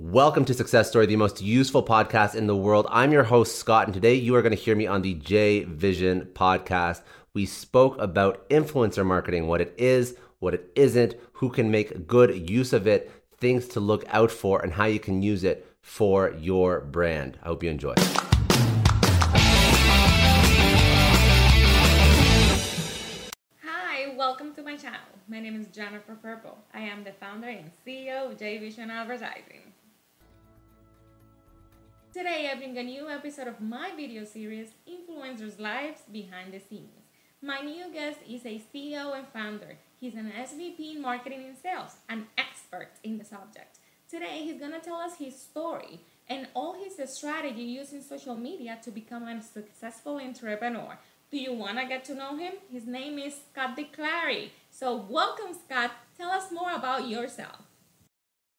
Welcome to Success Story, the most useful podcast in the world. I'm your host, Scott, and today you are going to hear me on the J Vision podcast. We spoke about influencer marketing, what it is, what it isn't, who can make good use of it, things to look out for, and how you can use it for your brand. I hope you enjoy. Hi, welcome to my channel. My name is Jennifer Purple. I am the founder and CEO of J Vision Advertising. Today, I bring a new episode of my video series, Influencers' Lives Behind the Scenes. My new guest is a CEO and founder. He's an SVP in marketing and sales, an expert in the subject. Today, he's to tell us his story and all his strategy using social media to become a successful entrepreneur. Do you want to get to know him? His name is Scott D. Clary. So, welcome, Scott. Tell us more about yourself.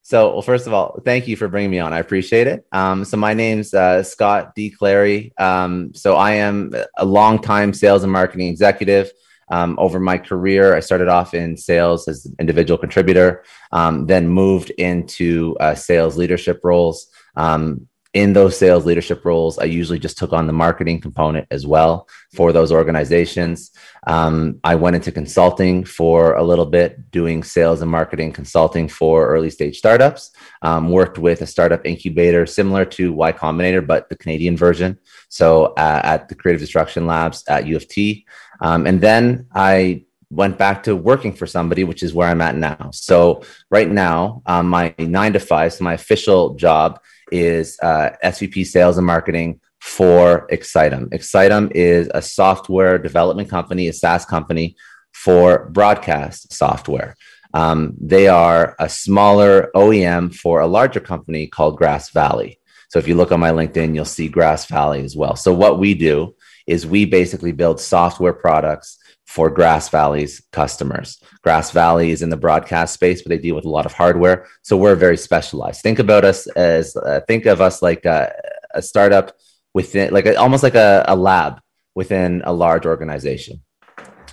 So, well, first of all, thank you for bringing me on. I appreciate it. Um, so, my name's uh, Scott D. Clary. Um, so, I am a long-time sales and marketing executive. Um, over my career, I started off in sales as an individual contributor, um, then moved into uh, sales leadership roles. Um, in those sales leadership roles, I usually just took on the marketing component as well for those organizations. Um, I went into consulting for a little bit, doing sales and marketing consulting for early stage startups. Um, worked with a startup incubator similar to Y Combinator, but the Canadian version. So uh, at the Creative Destruction Labs at U of T. Um, and then I went back to working for somebody, which is where I'm at now. So right now, um, my nine to five, so my official job is uh, SVP sales and marketing for Excitem. Excitem is a software development company, a SaaS company for broadcast software. Um, they are a smaller OEM for a larger company called Grass Valley. So if you look on my LinkedIn, you'll see Grass Valley as well. So what we do is we basically build software products for Grass Valley's customers. Grass Valley is in the broadcast space, but they deal with a lot of hardware. So we're very specialized. Think about us as uh, think of us like a, a startup within, like a, almost like a, a, lab within a large organization.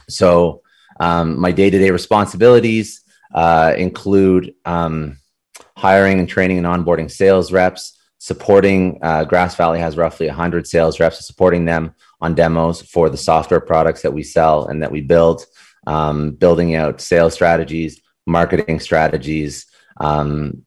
So um, my day-to-day responsibilities uh, include um, hiring and training and onboarding sales reps, supporting uh, Grass Valley has roughly 100 sales reps, supporting them on demos for the software products that we sell and that we build, um, building out sales strategies, marketing strategies. Um,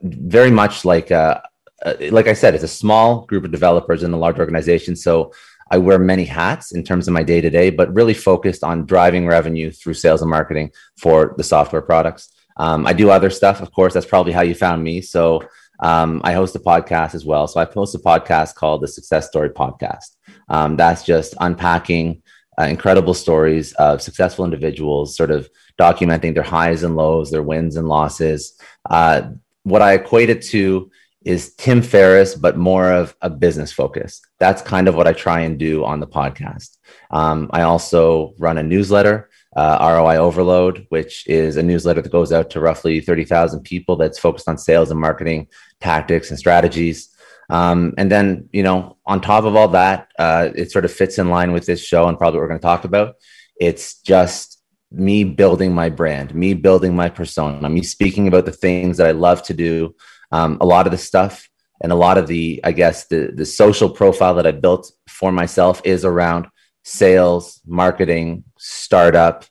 very much like, uh, uh, like I said, it's a small group of developers in a large organization. So I wear many hats in terms of my day to day, but really focused on driving revenue through sales and marketing for the software products. Um, I do other stuff, of course. That's probably how you found me. So um, I host a podcast as well. So I post a podcast called the Success Story Podcast. Um, that's just unpacking uh, incredible stories of successful individuals, sort of documenting their highs and lows, their wins and losses. Uh, what I equate it to is Tim Ferriss, but more of a business focus. That's kind of what I try and do on the podcast. Um, I also run a newsletter, uh, ROI Overload, which is a newsletter that goes out to roughly 30,000 people that's focused on sales and marketing tactics and strategies. Um, and then, you know, on top of all that, uh, it sort of fits in line with this show and probably what we're going to talk about. It's just me building my brand, me building my persona, me speaking about the things that I love to do. Um, a lot of the stuff and a lot of the, I guess, the, the social profile that I built for myself is around sales, marketing, startup,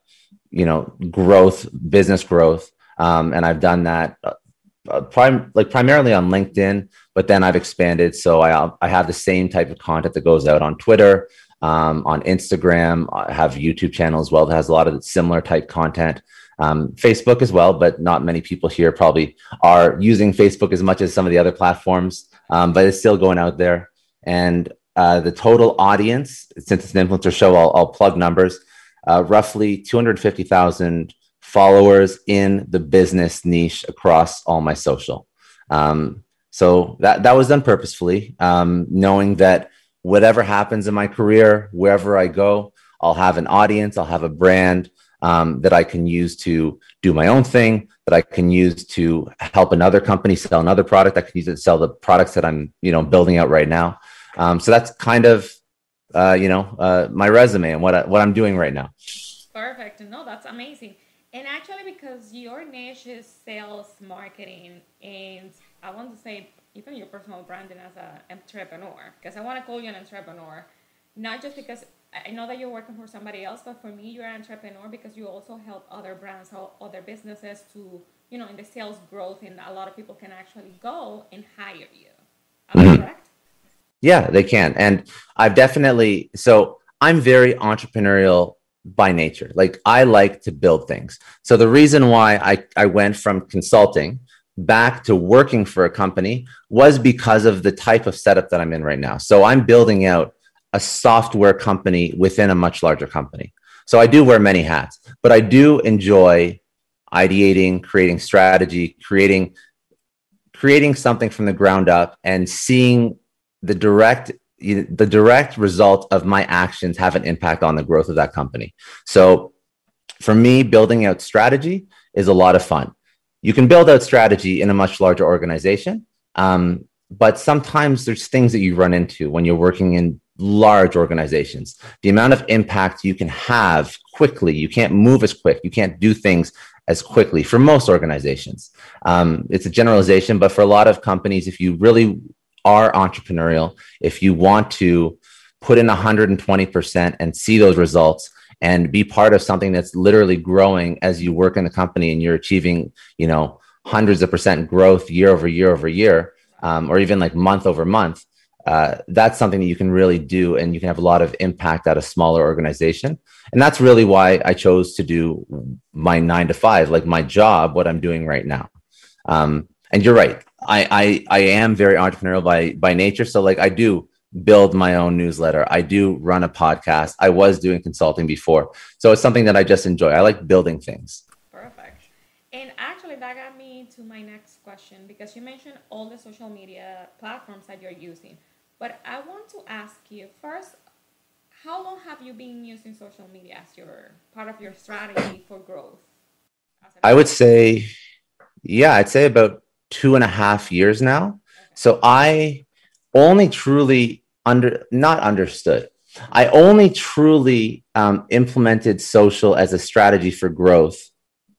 you know, growth, business growth. Um, and I've done that uh, prime like primarily on LinkedIn, but then I've expanded. So I I have the same type of content that goes out on Twitter, um, on Instagram. I have YouTube channel as well that has a lot of similar type content. Um, Facebook as well, but not many people here probably are using Facebook as much as some of the other platforms. Um, but it's still going out there. And uh, the total audience, since it's an influencer show, I'll, I'll plug numbers. Uh, roughly 250,000 followers in the business niche across all my social. Um, so that that was done purposefully, um, knowing that whatever happens in my career, wherever I go, I'll have an audience, I'll have a brand um, that I can use to do my own thing, that I can use to help another company sell another product. I can use it to sell the products that I'm, you know, building out right now. Um, so that's kind of, uh, you know, uh, my resume and what I, what I'm doing right now. Perfect. No, that's amazing. And actually, because your niche is sales marketing, and I want to say even your personal branding as an entrepreneur, because I want to call you an entrepreneur, not just because I know that you're working for somebody else, but for me, you're an entrepreneur because you also help other brands or other businesses to, you know, in the sales growth, and a lot of people can actually go and hire you. Am mm-hmm. correct? Yeah, they can. And I've definitely, so I'm very entrepreneurial by nature. Like I like to build things. So the reason why I, I went from consulting back to working for a company was because of the type of setup that I'm in right now. So I'm building out a software company within a much larger company. So I do wear many hats, but I do enjoy ideating, creating strategy, creating creating something from the ground up and seeing the direct the direct result of my actions have an impact on the growth of that company. So for me, building out strategy is a lot of fun you can build out strategy in a much larger organization. Um, but sometimes there's things that you run into when you're working in large organizations. The amount of impact you can have quickly, you can't move as quick, you can't do things as quickly for most organizations. Um, it's a generalization, but for a lot of companies, if you really are entrepreneurial, if you want to put in 120% and see those results, and be part of something that's literally growing as you work in the company and you're achieving, you know, hundreds of percent growth year over year over year, um, or even like month over month. Uh, that's something that you can really do and you can have a lot of impact at a smaller organization. And that's really why i chose to do my nine to five like my job what i'm doing right now. Um, and you're right I, I i am very entrepreneurial by by nature so like i do build my own newsletter. I do run a podcast. I was doing consulting before. So it's something that I just enjoy. I like building things. Perfect. And actually, that got me to my next question because you mentioned all the social media platforms that you're using. But I want to ask you first, how long have you been using social media as your part of your strategy for growth? I would say, yeah, I'd say about two and a half years now. So I only truly under not understood. I only truly um, implemented social as a strategy for growth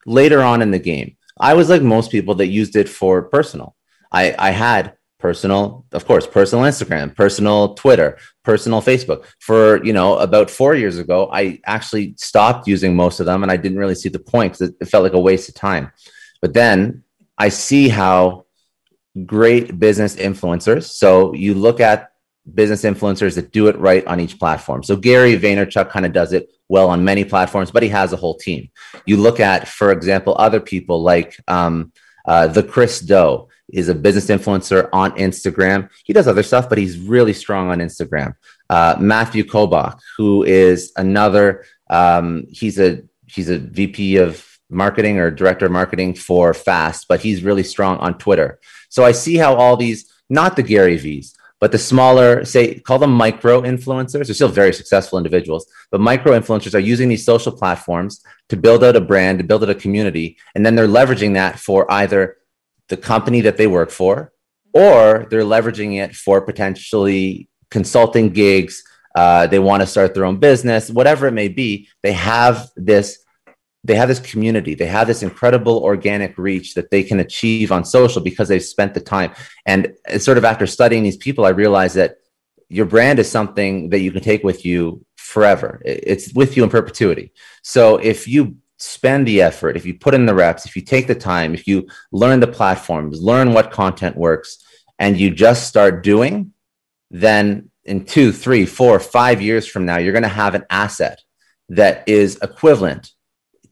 later on in the game. I was like most people that used it for personal. I, I had personal, of course, personal Instagram, personal Twitter, personal Facebook. For you know, about four years ago, I actually stopped using most of them, and I didn't really see the point because it, it felt like a waste of time. But then I see how great business influencers. So you look at business influencers that do it right on each platform. So Gary Vaynerchuk kind of does it well on many platforms, but he has a whole team. You look at, for example, other people like um, uh, the Chris Do is a business influencer on Instagram. He does other stuff, but he's really strong on Instagram. Uh, Matthew Kobach, who is another, um, he's a he's a VP of marketing or director of marketing for Fast, but he's really strong on Twitter. So I see how all these, not the Gary V's, but the smaller, say, call them micro influencers, they're still very successful individuals, but micro influencers are using these social platforms to build out a brand, to build out a community, and then they're leveraging that for either the company that they work for, or they're leveraging it for potentially consulting gigs. Uh, they want to start their own business, whatever it may be. They have this they have this community they have this incredible organic reach that they can achieve on social because they've spent the time. And sort of after studying these people i realized that your brand is something that you can take with you forever. It's with you in perpetuity. So if you spend the effort, if you put in the reps, if you take the time, if you learn the platforms, learn what content works, and you just start doing, then in two, three, four, five years from now, you're going to have an asset that is equivalent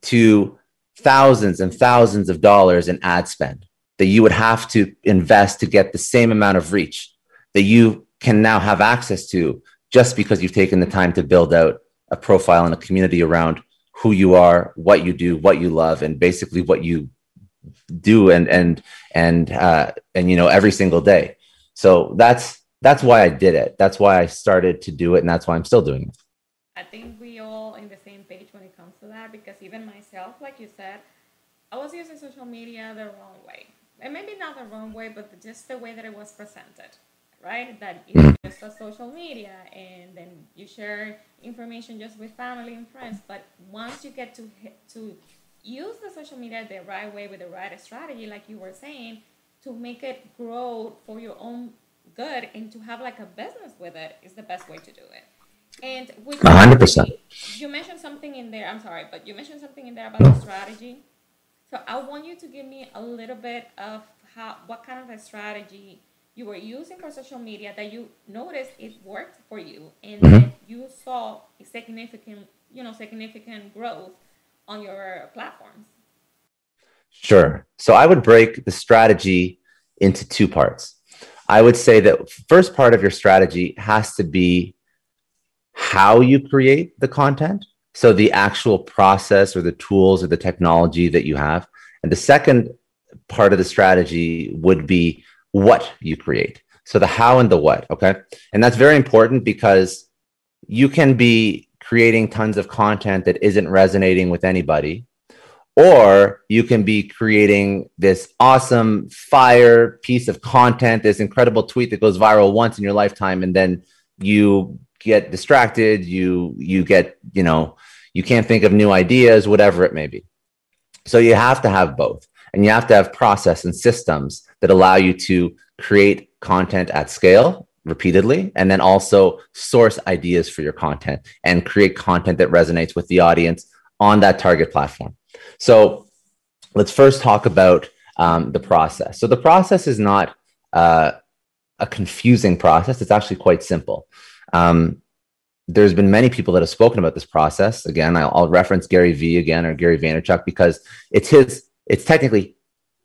to thousands and thousands of dollars in ad spend that you would have to invest to get the same amount of reach that you can now have access to just because you've taken the time to build out a profile and a community around who you are, what you do, what you love, and basically what you do and and and uh, and you know every single day. So that's that's why I did it. That's why I started to do it, and that's why I'm still doing it. I think we all in the same page when it comes to that because even myself, like you said, I was using social media the wrong way, and maybe not the wrong way, but just the way that it was presented right? That it's just a social media and then you share information just with family and friends. But once you get to to use the social media the right way with the right strategy, like you were saying, to make it grow for your own good and to have like a business with it is the best way to do it. And with 100%. You mentioned something in there. I'm sorry, but you mentioned something in there about the strategy. So I want you to give me a little bit of how what kind of a strategy you were using for social media that you noticed it worked for you and mm-hmm. you saw significant you know significant growth on your platforms sure so i would break the strategy into two parts i would say that first part of your strategy has to be how you create the content so the actual process or the tools or the technology that you have and the second part of the strategy would be what you create. So the how and the what. Okay. And that's very important because you can be creating tons of content that isn't resonating with anybody, or you can be creating this awesome fire piece of content, this incredible tweet that goes viral once in your lifetime, and then you get distracted, you you get, you know, you can't think of new ideas, whatever it may be. So you have to have both. And you have to have process and systems that allow you to create content at scale repeatedly and then also source ideas for your content and create content that resonates with the audience on that target platform. So let's first talk about um, the process. So the process is not uh, a confusing process. It's actually quite simple. Um, there's been many people that have spoken about this process. Again, I'll, I'll reference Gary Vee again or Gary Vaynerchuk because it's his it's technically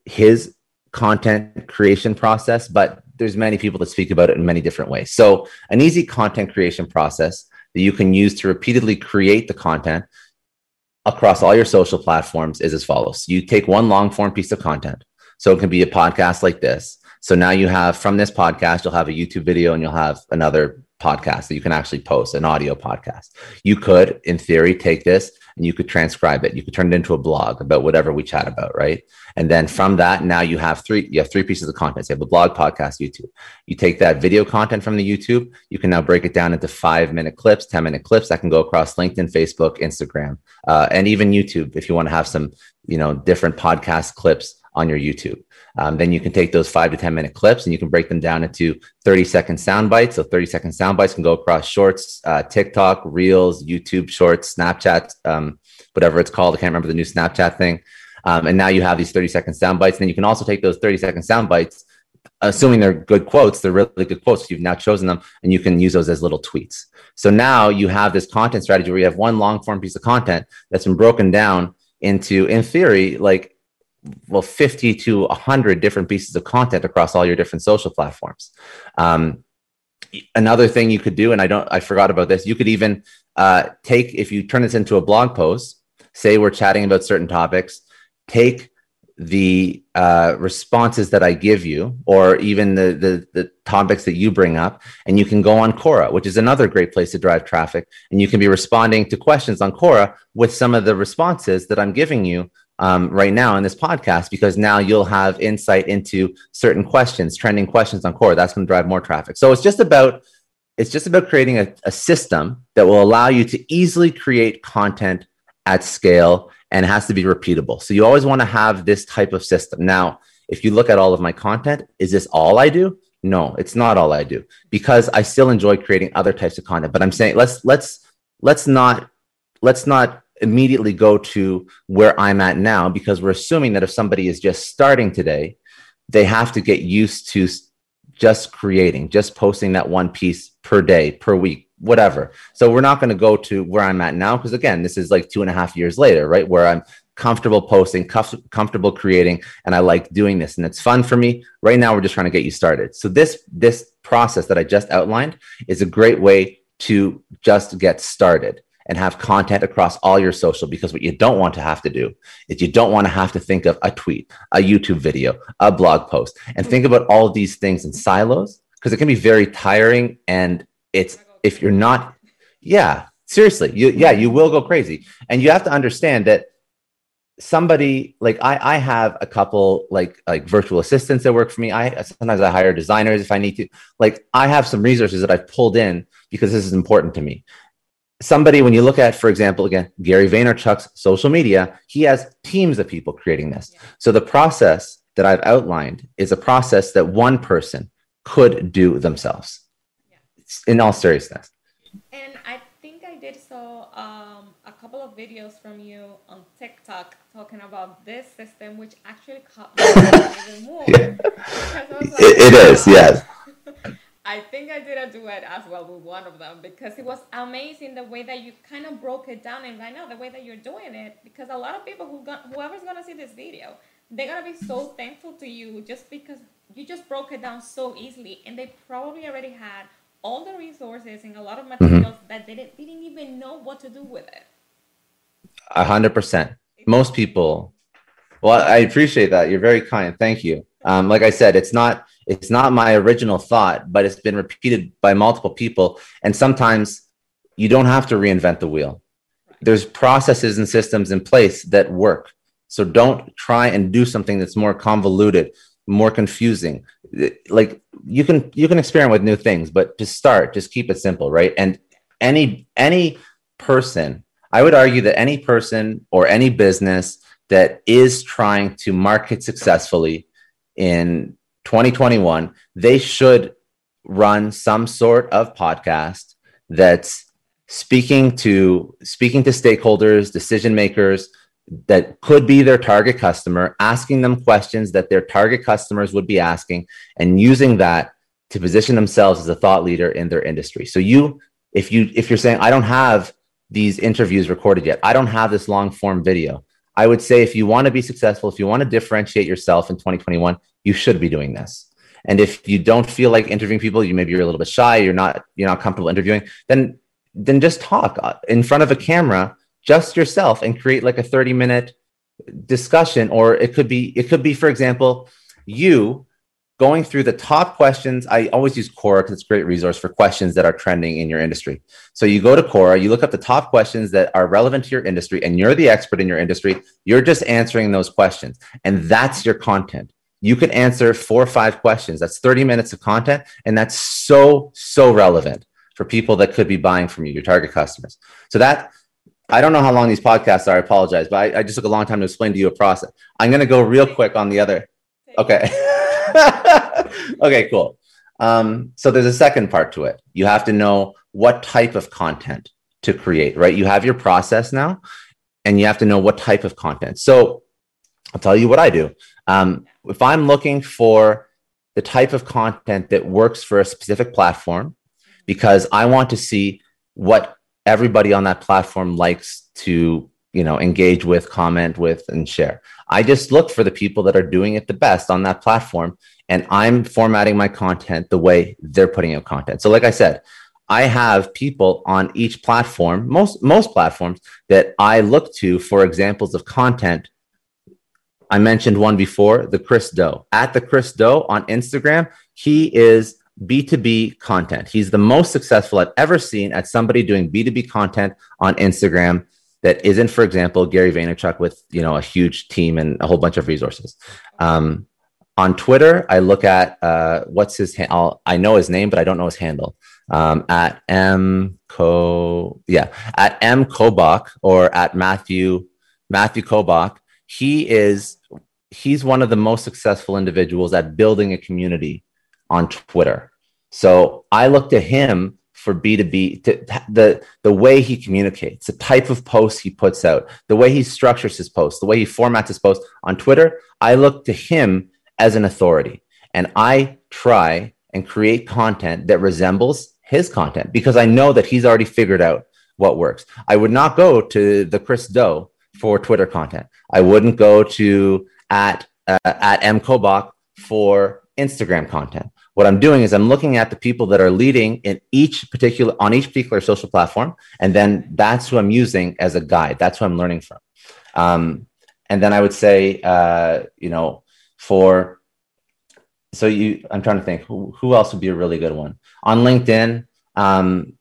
his content creation process, but there's many people that speak about it in many different ways. So, an easy content creation process that you can use to repeatedly create the content across all your social platforms is as follows. You take one long form piece of content. So, it can be a podcast like this. So, now you have from this podcast, you'll have a YouTube video and you'll have another podcast that you can actually post, an audio podcast. You could, in theory, take this and you could transcribe it. You could turn it into a blog about whatever we chat about, right? And then from that, now you have three, you have three pieces of content. So you have a blog, podcast, YouTube. You take that video content from the YouTube, you can now break it down into five minute clips, 10 minute clips that can go across LinkedIn, Facebook, Instagram, uh, and even YouTube if you want to have some, you know, different podcast clips on your YouTube. Um, then you can take those five to 10 minute clips and you can break them down into 30 second sound bites. So 30 second sound bites can go across shorts, uh, TikTok, Reels, YouTube shorts, Snapchat, um, whatever it's called. I can't remember the new Snapchat thing. Um, and now you have these 30 second sound bites. And then you can also take those 30 second sound bites, assuming they're good quotes, they're really good quotes. You've now chosen them and you can use those as little tweets. So now you have this content strategy where you have one long form piece of content that's been broken down into, in theory, like well 50 to 100 different pieces of content across all your different social platforms. Um, another thing you could do and i don't i forgot about this you could even uh, take if you turn this into a blog post say we're chatting about certain topics take the uh, responses that I give you, or even the, the, the topics that you bring up, and you can go on Quora, which is another great place to drive traffic, and you can be responding to questions on Quora with some of the responses that I'm giving you um, right now in this podcast because now you'll have insight into certain questions, trending questions on Quora. That's going to drive more traffic. So it's just about it's just about creating a, a system that will allow you to easily create content at scale and it has to be repeatable. So you always want to have this type of system. Now, if you look at all of my content, is this all I do? No, it's not all I do because I still enjoy creating other types of content. But I'm saying let's let's let's not let's not immediately go to where I'm at now because we're assuming that if somebody is just starting today, they have to get used to just creating, just posting that one piece per day, per week, whatever. So we're not going to go to where I'm at now because again, this is like two and a half years later, right? Where I'm comfortable posting, comf- comfortable creating, and I like doing this, and it's fun for me. Right now, we're just trying to get you started. So this this process that I just outlined is a great way to just get started and have content across all your social because what you don't want to have to do is you don't want to have to think of a tweet, a YouTube video, a blog post, and think about all these things in silos because it can be very tiring. And it's if you're not, yeah, seriously, you yeah, you will go crazy. And you have to understand that somebody like I, I have a couple like like virtual assistants that work for me. I sometimes I hire designers if I need to. Like I have some resources that I've pulled in because this is important to me. Somebody, when you look at, for example, again, Gary Vaynerchuk's social media, he has teams of people creating this. Yeah. So the process that I've outlined is a process that one person could do themselves. Yeah. In all seriousness. And I think I did so um, a couple of videos from you on TikTok talking about this system, which actually caught me even more. Yeah. Like, it, it is, yes. I think I did a duet as well with one of them because it was amazing the way that you kind of broke it down and right now the way that you're doing it because a lot of people who got, whoever's gonna see this video they're gonna be so thankful to you just because you just broke it down so easily and they probably already had all the resources and a lot of mm-hmm. materials mm-hmm. that they didn't, they didn't even know what to do with it. A hundred percent. Most people. Well, I appreciate that. You're very kind. Thank you. Um, like I said, it's not it's not my original thought, but it's been repeated by multiple people, and sometimes you don't have to reinvent the wheel. There's processes and systems in place that work. So don't try and do something that's more convoluted, more confusing. Like you can you can experiment with new things, but to start, just keep it simple, right? And any any person I would argue that any person or any business that is trying to market successfully in 2021, they should run some sort of podcast that's speaking to speaking to stakeholders, decision makers that could be their target customer, asking them questions that their target customers would be asking and using that to position themselves as a thought leader in their industry. So you if you if you're saying I don't have these interviews recorded yet. I don't have this long form video. I would say if you want to be successful, if you want to differentiate yourself in 2021, you should be doing this. And if you don't feel like interviewing people, you maybe you're a little bit shy, you're not you're not comfortable interviewing, then then just talk uh, in front of a camera, just yourself, and create like a 30 minute discussion. Or it could be it could be, for example, you going through the top questions. I always use Quora because it's a great resource for questions that are trending in your industry. So you go to Quora, you look up the top questions that are relevant to your industry, and you're the expert in your industry. You're just answering those questions, and that's your content. You could answer four or five questions. That's 30 minutes of content, and that's so, so relevant for people that could be buying from you, your target customers. So that I don't know how long these podcasts are. I apologize, but I, I just took a long time to explain to you a process. I'm going to go real quick on the other. Okay. okay, cool. Um, so there's a second part to it. You have to know what type of content to create, right? You have your process now, and you have to know what type of content. So I'll tell you what I do. Um, if I'm looking for the type of content that works for a specific platform, because I want to see what everybody on that platform likes to you know engage with comment with and share. I just look for the people that are doing it the best on that platform and i'm formatting my content the way they're putting out content. So like i said i have people on each platform most most platforms that i look to for examples of content i mentioned one before the chris Do. at the chris Do on instagram he is B2B content. He's the most successful I've ever seen at somebody doing B2B content on Instagram that isn't, for example, Gary Vaynerchuk with you know a huge team and a whole bunch of resources. Um, on Twitter, I look at uh, what's his. Ha- i know his name, but I don't know his handle. Um, at m co yeah at m kobach or at Matthew Matthew Kobach. He is he's one of the most successful individuals at building a community on Twitter. So I look to him for B2B, to, the, the way he communicates, the type of posts he puts out, the way he structures his posts, the way he formats his posts on Twitter, I look to him as an authority. And I try and create content that resembles his content because I know that he's already figured out what works. I would not go to the Chris Do for Twitter content. I wouldn't go to at uh, at M Kobach for Instagram content. What I'm doing is I'm looking at the people that are leading in each particular on each particular social platform, and then that's who I'm using as a guide. That's who I'm learning from. Um, and then I would say, uh, you know, for so you, I'm trying to think who, who else would be a really good one on LinkedIn. Um,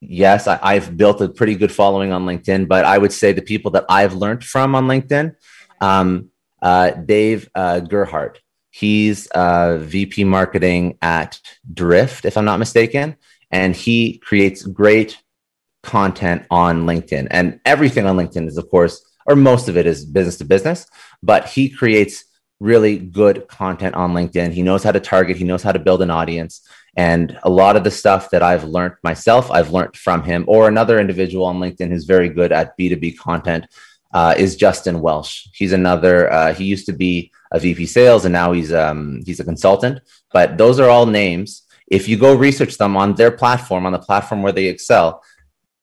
yes, I, have built a pretty good following on LinkedIn, but I would say the people that I've learned from on LinkedIn, um, uh, Dave uh, Gerhardt. He's uh, VP marketing at Drift, if I'm not mistaken, and he creates great content on LinkedIn. And everything on LinkedIn is, of course, or most of it is business to business, but he creates really good content on LinkedIn. He knows how to target, he knows how to build an audience. And a lot of the stuff that I've learned myself, I've learned from him or another individual on LinkedIn who's very good at B2B content uh, is Justin Welsh. He's another, uh, he used to be a VP sales and now he's, um, he's a consultant. But those are all names. If you go research them on their platform, on the platform where they excel,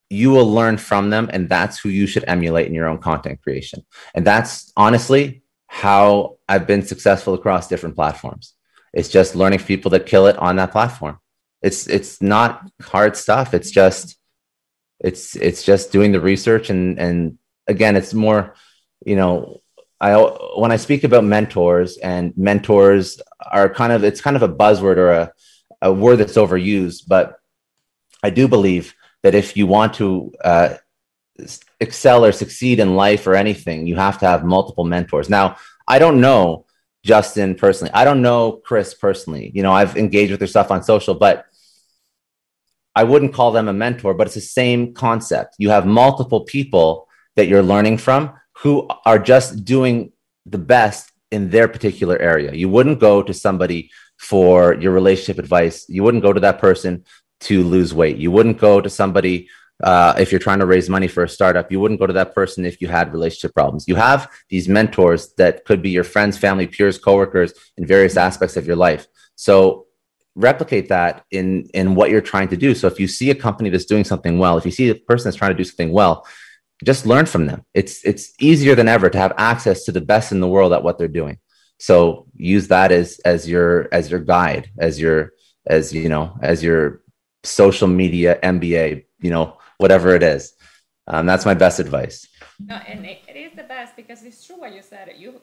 you will learn from them. And that's who you should emulate in your own content creation. And that's honestly how I've been successful across different platforms. It's just learning people that kill it on that platform. It's it's not hard stuff. It's just it's it's just doing the research and and again, it's more, you know, I when I speak about mentors and mentors are kind of it's kind of a buzzword or a, a word that's overused, but I do believe that if you want to uh, excel or succeed in life or anything, you have to have multiple mentors. Now, I don't know Justin personally. I don't know Chris personally. You know, I've engaged with their stuff on social, but I wouldn't call them a mentor, but it's the same concept. You have multiple people that you're learning from who are just doing the best in their particular area. You wouldn't go to somebody for your relationship advice. You wouldn't go to that person to lose weight. You wouldn't go to somebody uh, if you're trying to raise money for a startup, you wouldn't go to that person if you had relationship problems. You have these mentors that could be your friends, family, peers, coworkers in various aspects of your life. So replicate that in in what you're trying to do. So if you see a company that's doing something well, if you see a person that's trying to do something well, just learn from them. It's it's easier than ever to have access to the best in the world at what they're doing. So use that as as your as your guide, as your as you know, as your social media MBA, you know, whatever it is. Um, that's my best advice. No, and it, it is the best because it's true what you said. You,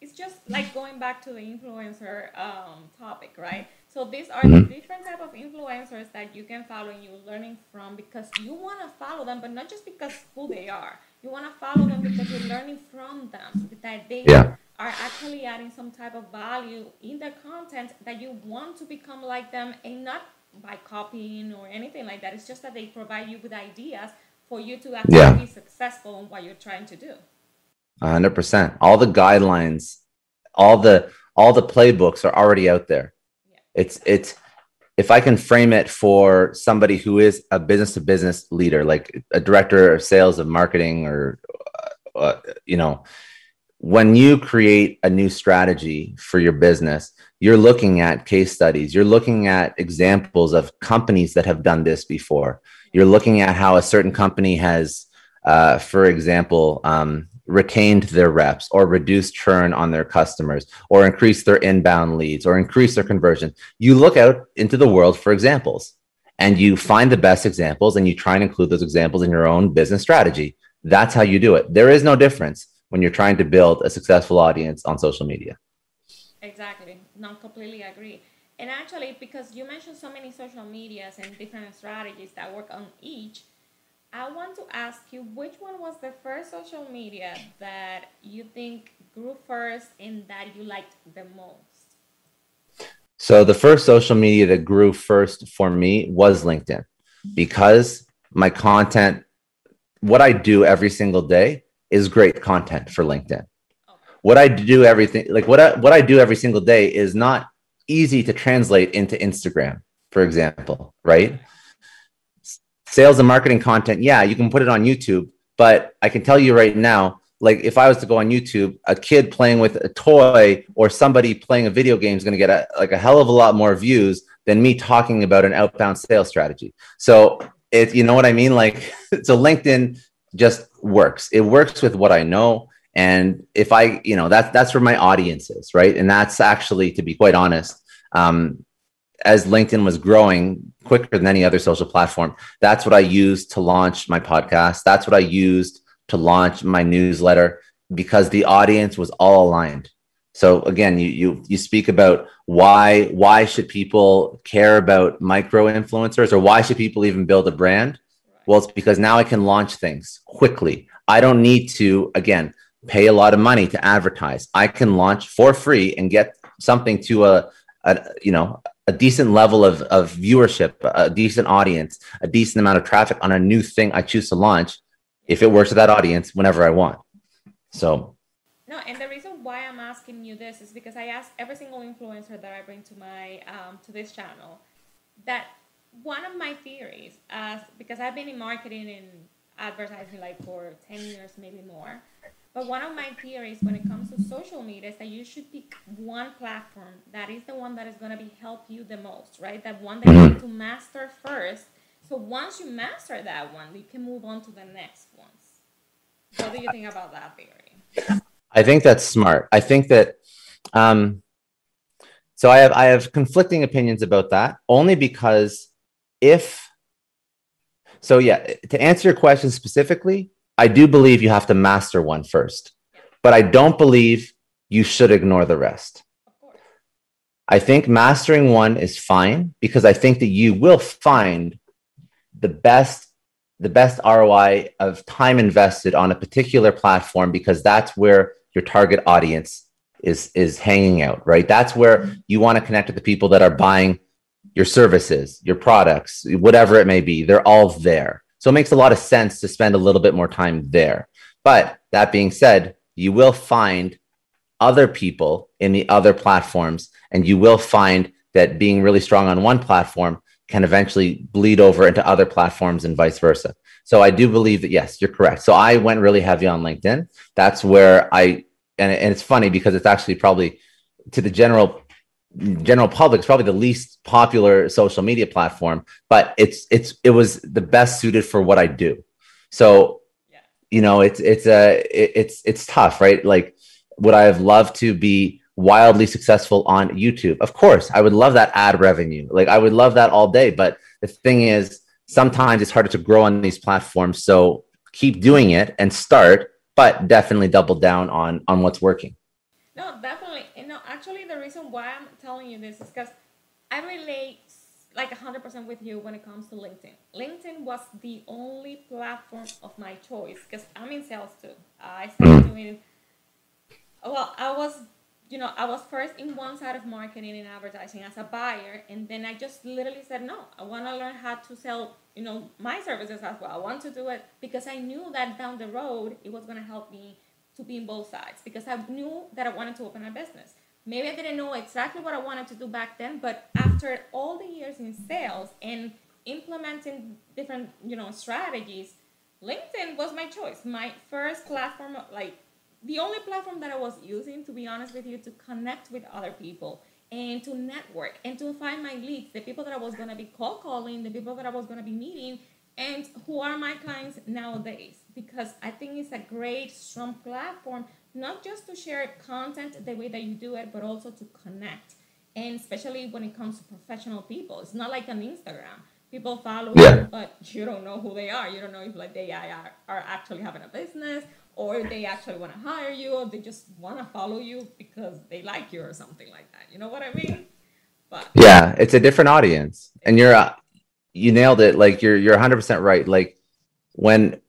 it's just like going back to the influencer um, topic, right? So these are mm-hmm. the different type of influencers that you can follow and you're learning from because you want to follow them, but not just because who they are. You want to follow them because you're learning from them that they yeah. are actually adding some type of value in the content that you want to become like them and not by copying or anything like that. It's just that they provide you with ideas for you to actually yeah. be successful in what you're trying to do. hundred percent. All the guidelines, all the all the playbooks are already out there. It's it's if I can frame it for somebody who is a business to business leader, like a director of sales of marketing, or uh, uh, you know, when you create a new strategy for your business, you're looking at case studies, you're looking at examples of companies that have done this before. You're looking at how a certain company has, uh, for example, um, retained their reps or reduced churn on their customers or increased their inbound leads or increased their conversion. You look out into the world for examples and you find the best examples and you try and include those examples in your own business strategy. That's how you do it. There is no difference when you're trying to build a successful audience on social media. Exactly. Not completely agree. And actually, because you mentioned so many social medias and different strategies that work on each, I want to ask you which one was the first social media that you think grew first and that you liked the most? So, the first social media that grew first for me was LinkedIn because my content, what I do every single day, is great content for LinkedIn what I do everything like what I what I do every single day is not easy to translate into Instagram, for example, right? Sales and marketing content, yeah, you can put it on YouTube, but I can tell you right now, like if I was to go on YouTube, a kid playing with a toy or somebody playing a video game is going to get a, like a hell of a lot more views than me talking about an outbound sales strategy. So it, you know what I mean? Like, so LinkedIn just works. It works with what I know. And if I, you know, that's, that's where my audience is. Right. And that's actually, to be quite honest, um, as LinkedIn was growing quicker than any other social platform, that's what I used to launch my podcast. That's what I used to launch my newsletter because the audience was all aligned. So again, you you you speak about why why should people care about micro influencers or why should people even build a brand? Well, it's because now I can launch things quickly. I don't need to again pay a lot of money to advertise. I can launch for free and get something to a, a you know a decent level of, of viewership, a decent audience, a decent amount of traffic on a new thing I choose to launch if it works with that audience whenever I want. So no, and the reason why I'm asking you this is because I ask every single influencer that I bring to my um, to this channel that one of my theories, as because I've been in marketing and advertising like for ten years, maybe more. But one of my theories when it comes to social media is that you should pick one platform that is the one that is going to be help you the most, right? That one that you need to master first. So once you master that one, you can move on to the next ones. What do you think about that theory? I think that's smart. I think that um, so I have I have conflicting opinions about that only because if so yeah, to answer your question specifically, I do believe you have to master one first, but I don't believe you should ignore the rest. I think mastering one is fine because I think that you will find the best the best ROI of time invested on a particular platform because that's where your target audience is is hanging out, right? That's where you want to connect with the people that are buying your services, your products, whatever it may be. They're all there. So it makes a lot of sense to spend a little bit more time there. But that being said, you will find other people in the other platforms, and you will find that being really strong on one platform can eventually bleed over into other platforms and vice versa. So I do believe that yes, you're correct. So I went really heavy on LinkedIn. That's where I and, and it's funny because it's actually probably to the general general public is probably the least popular social media platform but it's it's it was the best suited for what i do. So yeah. you know it's it's a it, it's it's tough right? Like would i have loved to be wildly successful on youtube? Of course i would love that ad revenue. Like i would love that all day but the thing is sometimes it's harder to grow on these platforms so keep doing it and start but definitely double down on on what's working. No definitely the reason why i'm telling you this is because I relate like 100% with you when it comes to LinkedIn. LinkedIn was the only platform of my choice because I'm in sales too. I started doing, well, I was, you know, I was first in one side of marketing and advertising as a buyer, and then I just literally said, no, I want to learn how to sell, you know, my services as well. I want to do it because I knew that down the road it was going to help me to be in both sides because I knew that I wanted to open a business. Maybe I didn't know exactly what I wanted to do back then, but after all the years in sales and implementing different, you know, strategies, LinkedIn was my choice. My first platform, like the only platform that I was using, to be honest with you, to connect with other people and to network and to find my leads, the people that I was gonna be call calling, the people that I was gonna be meeting, and who are my clients nowadays. Because I think it's a great, strong platform not just to share content the way that you do it, but also to connect. And especially when it comes to professional people, it's not like on Instagram. People follow yeah. you, but you don't know who they are. You don't know if like they are, are actually having a business or they actually want to hire you or they just want to follow you because they like you or something like that. You know what I mean? But yeah, it's a different audience, and you're uh, you nailed it. Like you're you're 100 percent right. Like when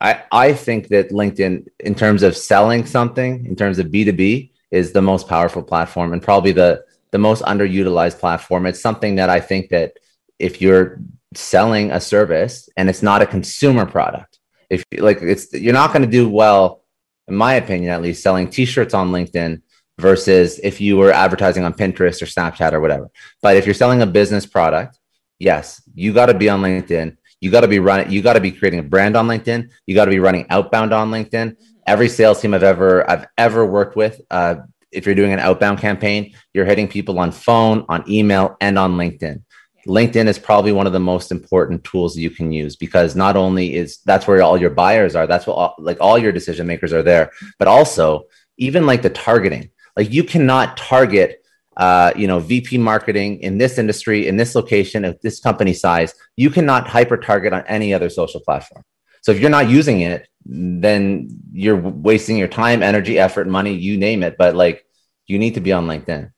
I, I think that LinkedIn, in terms of selling something, in terms of B2B, is the most powerful platform and probably the, the most underutilized platform. It's something that I think that if you're selling a service and it's not a consumer product, if like it's you're not going to do well, in my opinion, at least, selling t-shirts on LinkedIn versus if you were advertising on Pinterest or Snapchat or whatever. But if you're selling a business product, yes, you got to be on LinkedIn You got to be running, you got to be creating a brand on LinkedIn. You got to be running outbound on LinkedIn. Mm-hmm. Every sales team I've ever I've ever worked with, uh, if you're doing an outbound campaign, you're hitting people on phone, on email, and on LinkedIn. LinkedIn is probably one of the most important tools you can use because not only is that's where all your buyers are, that's what all, like all your decision makers are there, but also even like the targeting. Like you cannot target uh, you know, VP marketing in this industry, in this location, of this company size, you cannot hyper target on any other social platform. So if you're not using it, then you're wasting your time, energy, effort, money, you name it. But like, you need to be on LinkedIn.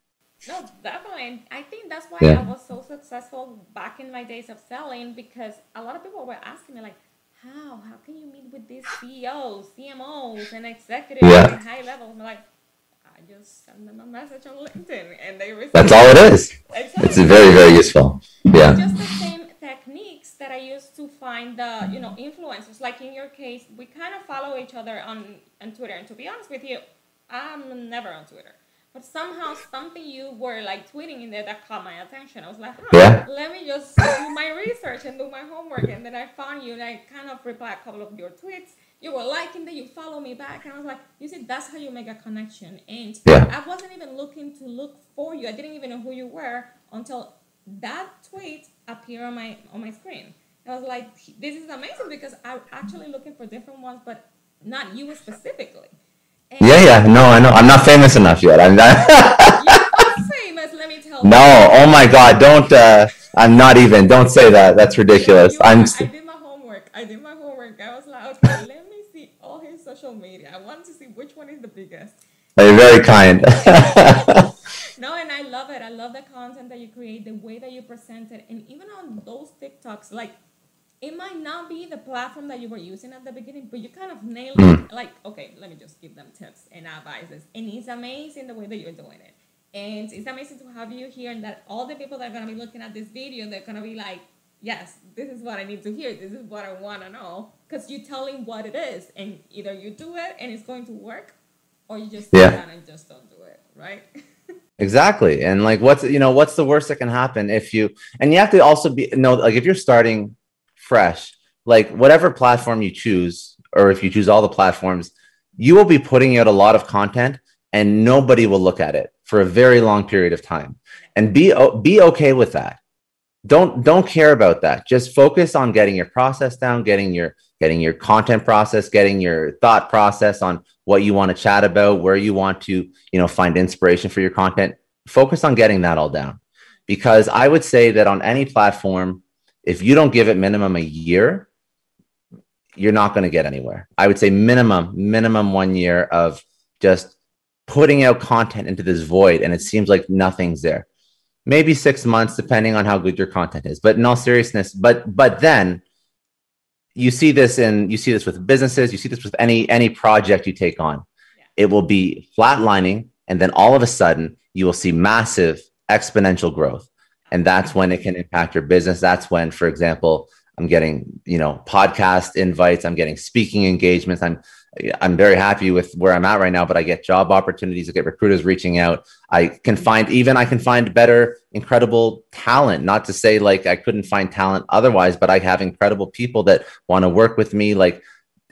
No, definitely. I think that's why yeah. I was so successful back in my days of selling because a lot of people were asking me like, how? How can you meet with these CEOs, CMOs, and executives yeah. at high levels? I'm like, just send them a message on LinkedIn and they receive That's all it is. Exactly. It's very, very useful. Yeah. Just the same techniques that I use to find the, you know, influencers. Like in your case, we kind of follow each other on, on Twitter. And to be honest with you, I'm never on Twitter. But somehow something you were like tweeting in there that caught my attention. I was like, huh, yeah. let me just do my research and do my homework. And then I found you and I kind of replied a couple of your tweets you were liking that you follow me back and i was like you see that's how you make a connection and yeah. i wasn't even looking to look for you i didn't even know who you were until that tweet appeared on my on my screen i was like this is amazing because i'm actually looking for different ones but not you specifically yeah yeah no i know i'm not famous enough yet i'm not famous let me tell no, you no oh my god don't uh i'm not even don't say that that's ridiculous i'm i did my homework i did my homework i was like okay let me see all his social media. I want to see which one is the biggest. You're very kind. no, and I love it. I love the content that you create, the way that you present it, and even on those TikToks, like it might not be the platform that you were using at the beginning, but you kind of nailed mm. it. Like, okay, let me just give them tips and advices, and it's amazing the way that you're doing it. And it's amazing to have you here, and that all the people that are gonna be looking at this video, they're gonna be like, yes, this is what I need to hear. This is what I want to know. Because you're telling what it is, and either you do it and it's going to work, or you just yeah. down and just don't do it, right? exactly. And like, what's you know, what's the worst that can happen if you? And you have to also be know, like, if you're starting fresh, like whatever platform you choose, or if you choose all the platforms, you will be putting out a lot of content, and nobody will look at it for a very long period of time. And be be okay with that. Don't don't care about that. Just focus on getting your process down getting your getting your content process getting your thought process on what you want to chat about where you want to you know find inspiration for your content. Focus on getting that all down. Because i would say that on any platform if you don't give it minimum a year you're not going to get anywhere i would say minimum minimum one year of just putting out content into this void and it seems like nothing's there maybe six months, depending on how good your content is. But in all seriousness, but but then you see this in you see this with businesses, you see this with any any project you take on. Yeah. It will be flatlining, and then all of a sudden you will see massive exponential growth. And that's when it can impact your business. That's when, for example, I'm getting, you know, podcast invites, I'm getting speaking engagements, I'm I'm very happy with where I'm at right now, but I get job opportunities, I get recruiters reaching out. I can find even I can find better, incredible talent. Not to say like I couldn't find talent otherwise, but I have incredible people that want to work with me. Like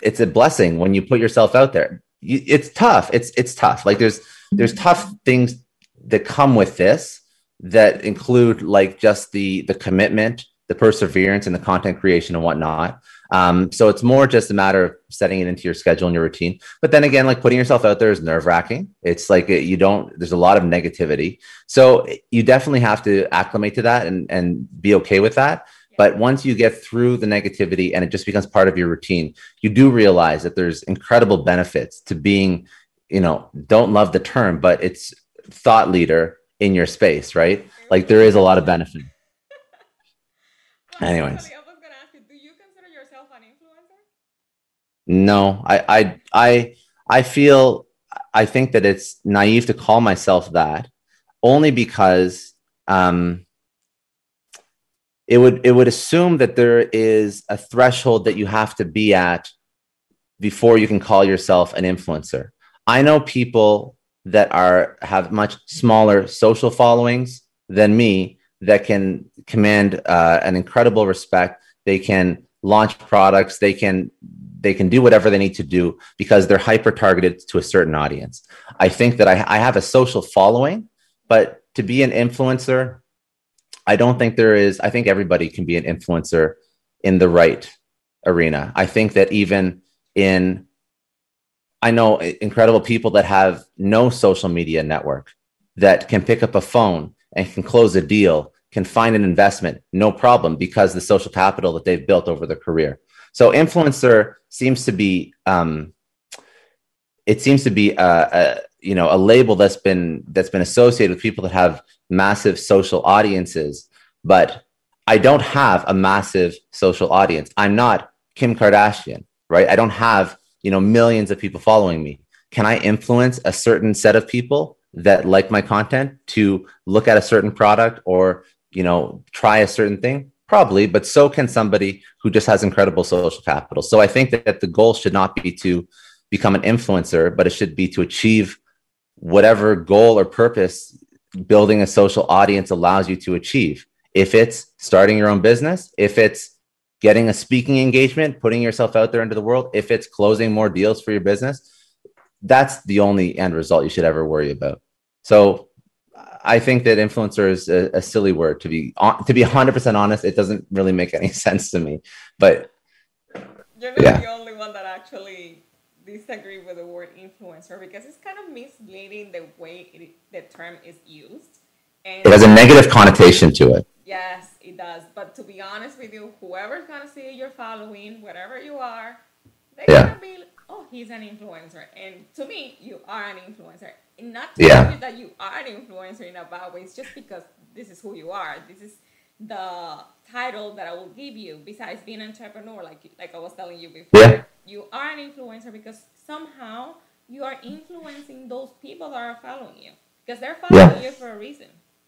it's a blessing when you put yourself out there. It's tough. It's it's tough. Like there's there's tough things that come with this that include like just the the commitment, the perseverance, and the content creation and whatnot. Um, so it's more just a matter of setting it into your schedule and your routine. But then again, like putting yourself out there is nerve wracking. It's like you don't, there's a lot of negativity. So you definitely have to acclimate to that and, and be okay with that. But once you get through the negativity and it just becomes part of your routine, you do realize that there's incredible benefits to being, you know, don't love the term, but it's thought leader in your space, right? Like there is a lot of benefit. Anyways. I was going to ask you, do you consider yourself an influencer? No, I, I, I, I feel, I think that it's naive to call myself that, only because um, it would it would assume that there is a threshold that you have to be at before you can call yourself an influencer. I know people that are have much smaller social followings than me that can command uh, an incredible respect they can launch products, they can they can do whatever they need to do because they're hyper targeted to a certain audience. I think that I, I have a social following, but to be an influencer, I don't think there is. I think everybody can be an influencer in the right arena. I think that even in, I know incredible people that have no social media network that can pick up a phone and can close a deal, can find an investment, no problem, because the social capital that they've built over their career. So influencer seems to be, um, it seems to be a, a you know a label that's been that's been associated with people that have massive social audiences, but I don't have a massive social audience. I'm not Kim Kardashian, right? I don't have, you know, millions of people following me. Can I influence a certain set of people that like my content to look at a certain product or, you know, try a certain thing? Probably, but so can somebody who just has incredible social capital. So I think that the goal should not be to become an influencer, but it should be to achieve whatever goal or purpose building a social audience allows you to achieve. If it's starting your own business, if it's getting a speaking engagement, putting yourself out there into the world, if it's closing more deals for your business, that's the only end result you should ever worry about. So I think that influencer is a, a silly word to be to be 100% honest. It doesn't really make any sense to me. But you're not yeah. the only one that actually disagree with the word influencer because it's kind of misleading the way it, the term is used. And it has a negative connotation to it. Yes, it does. But to be honest with you, whoever's gonna see you're following, whatever you are, they're yeah. gonna be, oh, he's an influencer. And to me, you are an influencer. And not to yeah. you that you are an influencer in a bad way. It's just because this is who you are. This is the title that I will give you. Besides being an entrepreneur, like like I was telling you before, yeah. you are an influencer because somehow you are influencing those people that are following you because they're following yeah. you for a reason.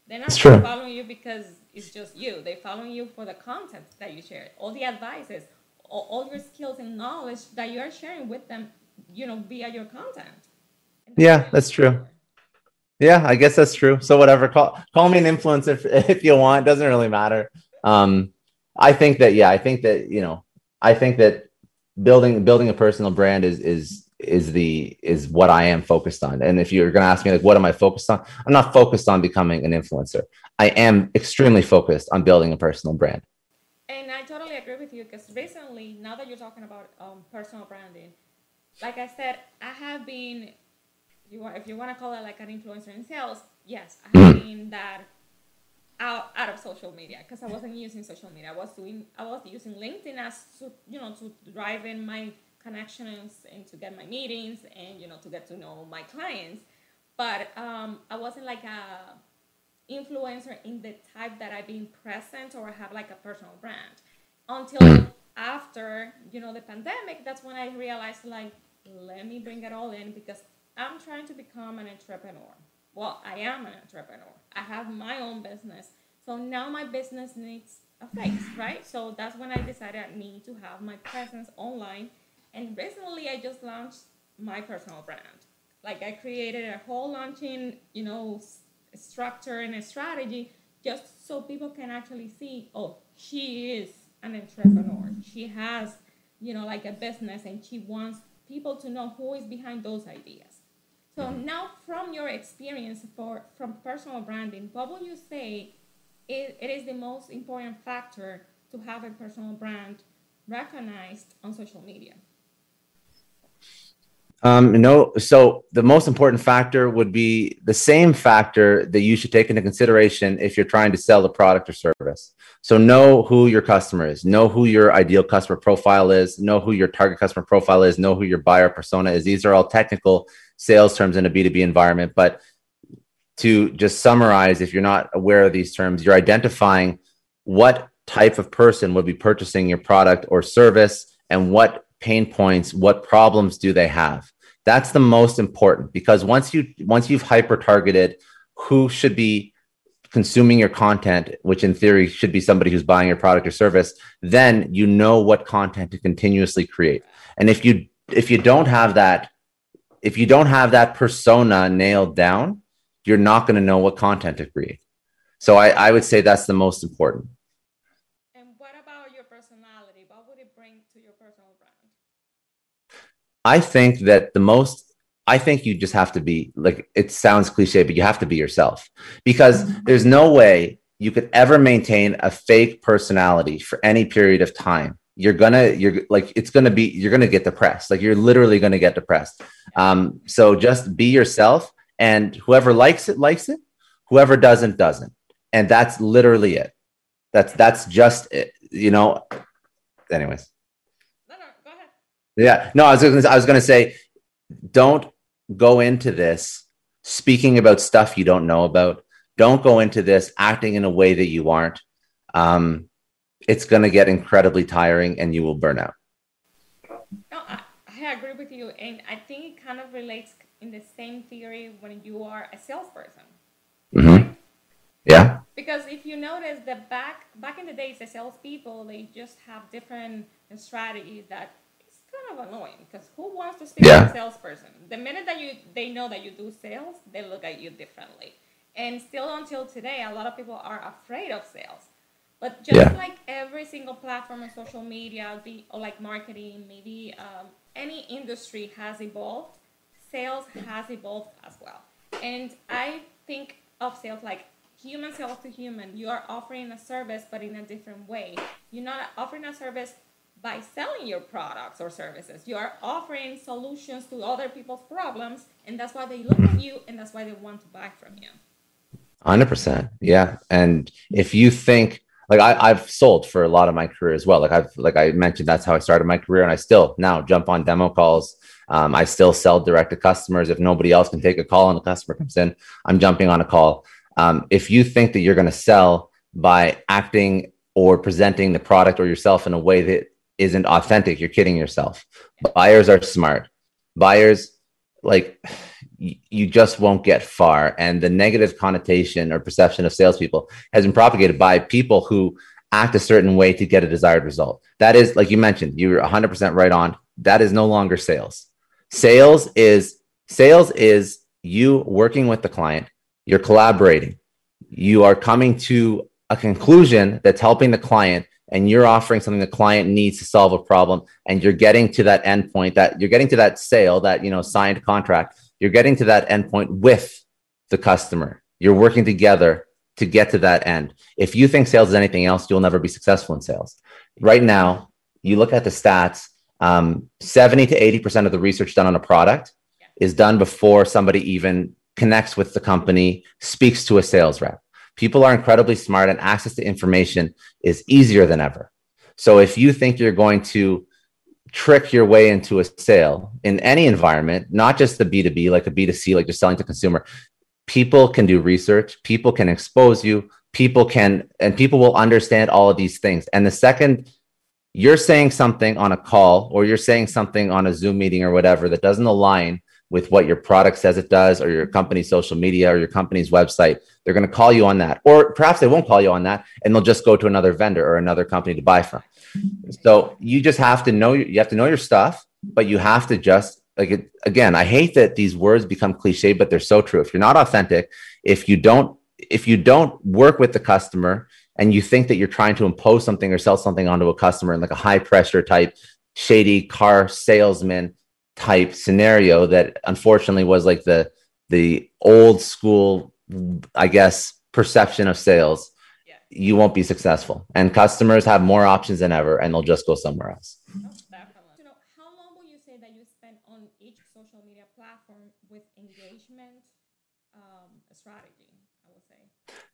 They're not following you because it's just you. They're following you for the content that you share, all the advices, all, all your skills and knowledge that you are sharing with them, you know, via your content. yeah, that's true. Yeah, I guess that's true. So whatever, call call me an influencer if, if you want. It doesn't really matter. Um, I think that yeah, I think that you know, I think that building building a personal brand is is is the is what I am focused on. And if you're going to ask me like what am I focused on? I'm not focused on becoming an influencer. I am extremely focused on building a personal brand. And I totally agree with you because recently, now that you're talking about um, personal branding, like I said, I have been, you want, if you want to call it like an influencer in sales, yes, I have mm-hmm. been that out, out of social media because I wasn't using social media. I was doing, I was using LinkedIn as to, you know, to drive in my connections and to get my meetings and you know to get to know my clients. But um, i wasn't like a influencer in the type that i've been present or have like a personal brand. Until after you know the pandemic that's when i realized like let me bring it all in because i'm trying to become an entrepreneur. Well i am an entrepreneur. I have my own business. So now my business needs a face right? So that's when i decided i need to have my presence online and recently, I just launched my personal brand. Like I created a whole launching, you know, structure and a strategy just so people can actually see, oh, she is an entrepreneur. She has, you know, like a business and she wants people to know who is behind those ideas. So mm-hmm. now from your experience for from personal branding, what would you say it, it is the most important factor to have a personal brand recognized on social media? Um, no, so the most important factor would be the same factor that you should take into consideration if you're trying to sell a product or service. So know who your customer is, know who your ideal customer profile is, know who your target customer profile is, know who your buyer persona is. These are all technical sales terms in a B2B environment. But to just summarize, if you're not aware of these terms, you're identifying what type of person would be purchasing your product or service and what pain points what problems do they have? That's the most important because once you once you've hyper targeted who should be consuming your content which in theory should be somebody who's buying your product or service then you know what content to continuously create. And if you if you don't have that if you don't have that persona nailed down you're not going to know what content to create. So I, I would say that's the most important bring to your personal brand? I think that the most I think you just have to be like it sounds cliche, but you have to be yourself because there's no way you could ever maintain a fake personality for any period of time. You're gonna, you're like, it's gonna be, you're gonna get depressed. Like you're literally gonna get depressed. Um, so just be yourself, and whoever likes it likes it. Whoever doesn't doesn't, and that's literally it. That's that's just it. You know. Anyways. No, no, go ahead. Yeah. No, I was gonna, I was gonna say, don't go into this speaking about stuff you don't know about. Don't go into this acting in a way that you aren't. Um, it's going to get incredibly tiring and you will burn out. No, I, I agree with you. And I think it kind of relates in the same theory when you are a salesperson. Mm-hmm. Yeah. Because if you notice that back back in the days, the salespeople they just have different strategies that kind of annoying because who wants to speak yeah. to a salesperson? The minute that you they know that you do sales, they look at you differently. And still until today, a lot of people are afraid of sales. But just yeah. like every single platform on social media, be or like marketing, maybe um, any industry has evolved, sales has evolved as well. And I think of sales like human sales to human. You are offering a service, but in a different way. You're not offering a service by selling your products or services. You are offering solutions to other people's problems, and that's why they look at you and that's why they want to buy from you. 100%. Yeah. And if you think, like I, have sold for a lot of my career as well. Like I've, like I mentioned, that's how I started my career, and I still now jump on demo calls. Um, I still sell direct to customers. If nobody else can take a call and the customer comes in, I'm jumping on a call. Um, if you think that you're going to sell by acting or presenting the product or yourself in a way that isn't authentic, you're kidding yourself. Buyers are smart. Buyers, like, you just won't get far. And the negative connotation or perception of salespeople has been propagated by people who act a certain way to get a desired result. That is, like you mentioned, you're 100% right on. That is no longer sales. Sales is sales is you working with the client, you're collaborating, you are coming to a conclusion that's helping the client and you're offering something the client needs to solve a problem and you're getting to that endpoint that you're getting to that sale that you know signed contract you're getting to that endpoint with the customer. You're working together to get to that end. If you think sales is anything else you'll never be successful in sales. Right now you look at the stats um, 70 to 80% of the research done on a product is done before somebody even connects with the company speaks to a sales rep People are incredibly smart and access to information is easier than ever. So if you think you're going to trick your way into a sale in any environment, not just the B2B, like a B2C, like you're selling to consumer, people can do research, people can expose you, people can, and people will understand all of these things. And the second you're saying something on a call or you're saying something on a Zoom meeting or whatever that doesn't align with what your product says it does or your company's social media or your company's website they're going to call you on that. Or perhaps they won't call you on that and they'll just go to another vendor or another company to buy from. So you just have to know you have to know your stuff but you have to just like it, again i hate that these words become cliche but they're so true. If you're not authentic if you don't if you don't work with the customer and you think that you're trying to impose something or sell something onto a customer in like a high pressure type shady car salesman type scenario that unfortunately was like the the old school i guess perception of sales. Yeah. you won't be successful. And customers have more options than ever and they'll just go somewhere else. You know, how long will you say that you spend on each social media platform with engagement um, strategy i would say?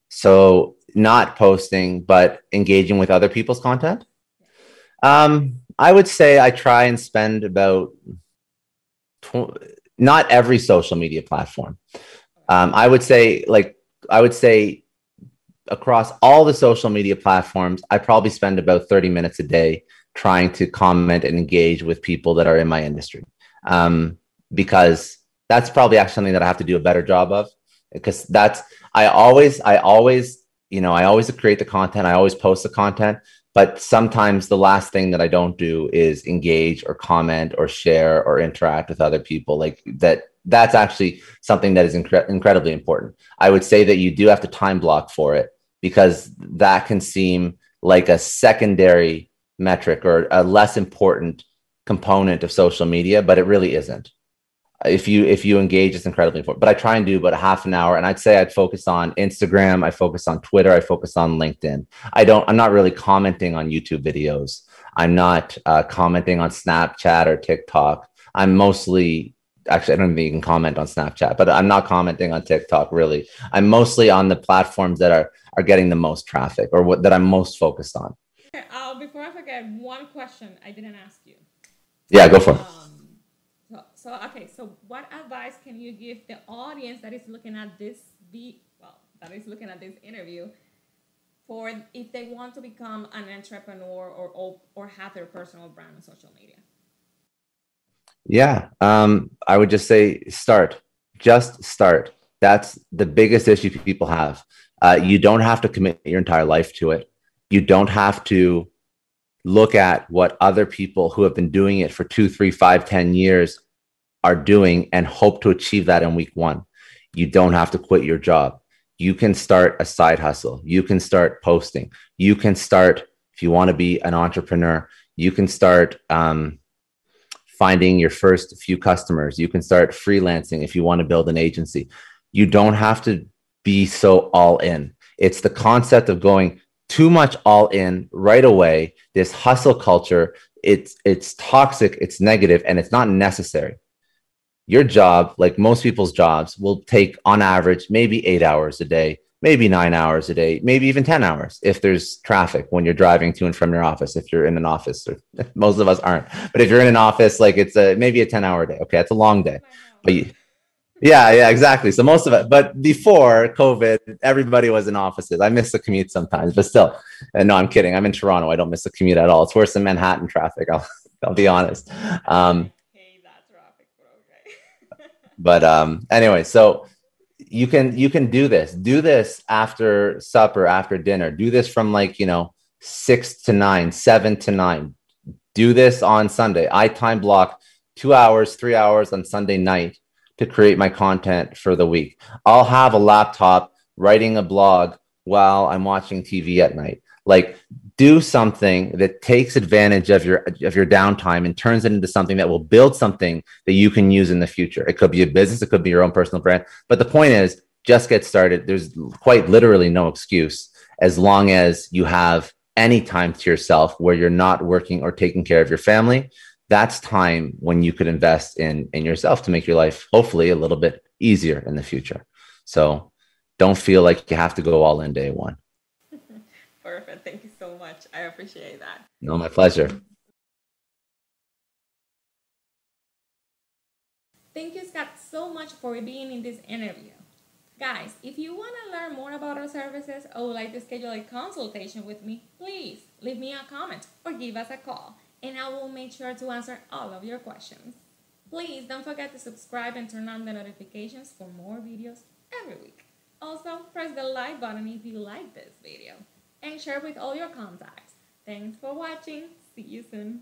So not posting but engaging with other people's content? Yeah. um, i would say i try and spend about not every social media platform. Um, I would say, like, I would say across all the social media platforms, I probably spend about 30 minutes a day trying to comment and engage with people that are in my industry. Um, because that's probably actually something that I have to do a better job of. Because that's, I always, I always, you know, I always create the content, I always post the content, but sometimes the last thing that i don't do is engage or comment or share or interact with other people like that that's actually something that is incre- incredibly important i would say that you do have to time block for it because that can seem like a secondary metric or a less important component of social media, but it really isn't. If you if you engage, it's incredibly important. But I try and do about a half an hour, and I'd say I'd focus on Instagram, I focus on Twitter, I focus on LinkedIn. I don't. I'm not really commenting on YouTube videos. I'm not uh, commenting on Snapchat or TikTok. I'm mostly actually I don't think you can comment on Snapchat, but I'm not commenting on TikTok really. I'm mostly on the platforms that are are getting the most traffic or what that I'm most focused on. Okay, uh, before I forget, one question I didn't ask you. Yeah, go for it. Um, so, okay, so what advice can you give the audience that is looking at this be well that is looking at this interview for if they want to become an entrepreneur or or, or have their personal brand on social media? Yeah, um, I would just say start. Just start. That's the biggest issue people have. Uh, you don't have to commit your entire life to it. You don't have to look at what other people who have been doing it for two, three, five, ten years are doing and hope to achieve that in week one. You don't have to quit your job. You can start a side hustle. You can start posting. You can start, if you want to be an entrepreneur, you can start um, finding your first few customers. You can start freelancing if you want to build an agency. You don't have to be so all in. It's the concept of going too much all in right away. This hustle culture, it's it's toxic, it's negative, and it's not necessary. Your job, like most people's jobs, will take on average maybe eight hours a day maybe nine hours a day, maybe even 10 hours if there's traffic when you're driving to and from your office, if you're in an office, or most of us aren't. But if you're in an office, like it's a maybe a 10 hour day. Okay, it's a long day. But you, yeah, yeah, exactly. So most of it, but before COVID, everybody was in offices. I miss the commute sometimes, but still, and no, I'm kidding. I'm in Toronto. I don't miss the commute at all. It's worse than Manhattan traffic. I'll, I'll be honest. Um, but um, anyway, so you can you can do this. Do this after supper after dinner. Do this from like you know six to nine seven to nine. Do this on sunday. I time block two hours three hours on sunday night to create my content for the week. I'll have a laptop writing a blog while i'm watching tv at night. Like do something that takes advantage of your of your downtime and turns it into something that will build something that you can use in the future. It could be a business, it could be your own personal brand. But the point is, just get started. There's quite literally no excuse as long as you have any time to yourself where you're not working or taking care of your family. That's time when you could invest in in yourself to make your life hopefully a little bit easier in the future. So don't feel like you have to go all in day one. Perfect. Thank you. I appreciate that. No, my pleasure. Thank you, Scott, so much for being in this interview. Guys, if you want to learn more about our services or would like to schedule a consultation with me, please leave me a comment or give us a call, and I will make sure to answer all of your questions. Please don't forget to subscribe and turn on the notifications for more videos every week. Also, press the like button if you like this video and share with all your contacts. Thanks for watching. See you soon.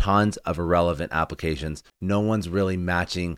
tons of irrelevant applications. No one's really matching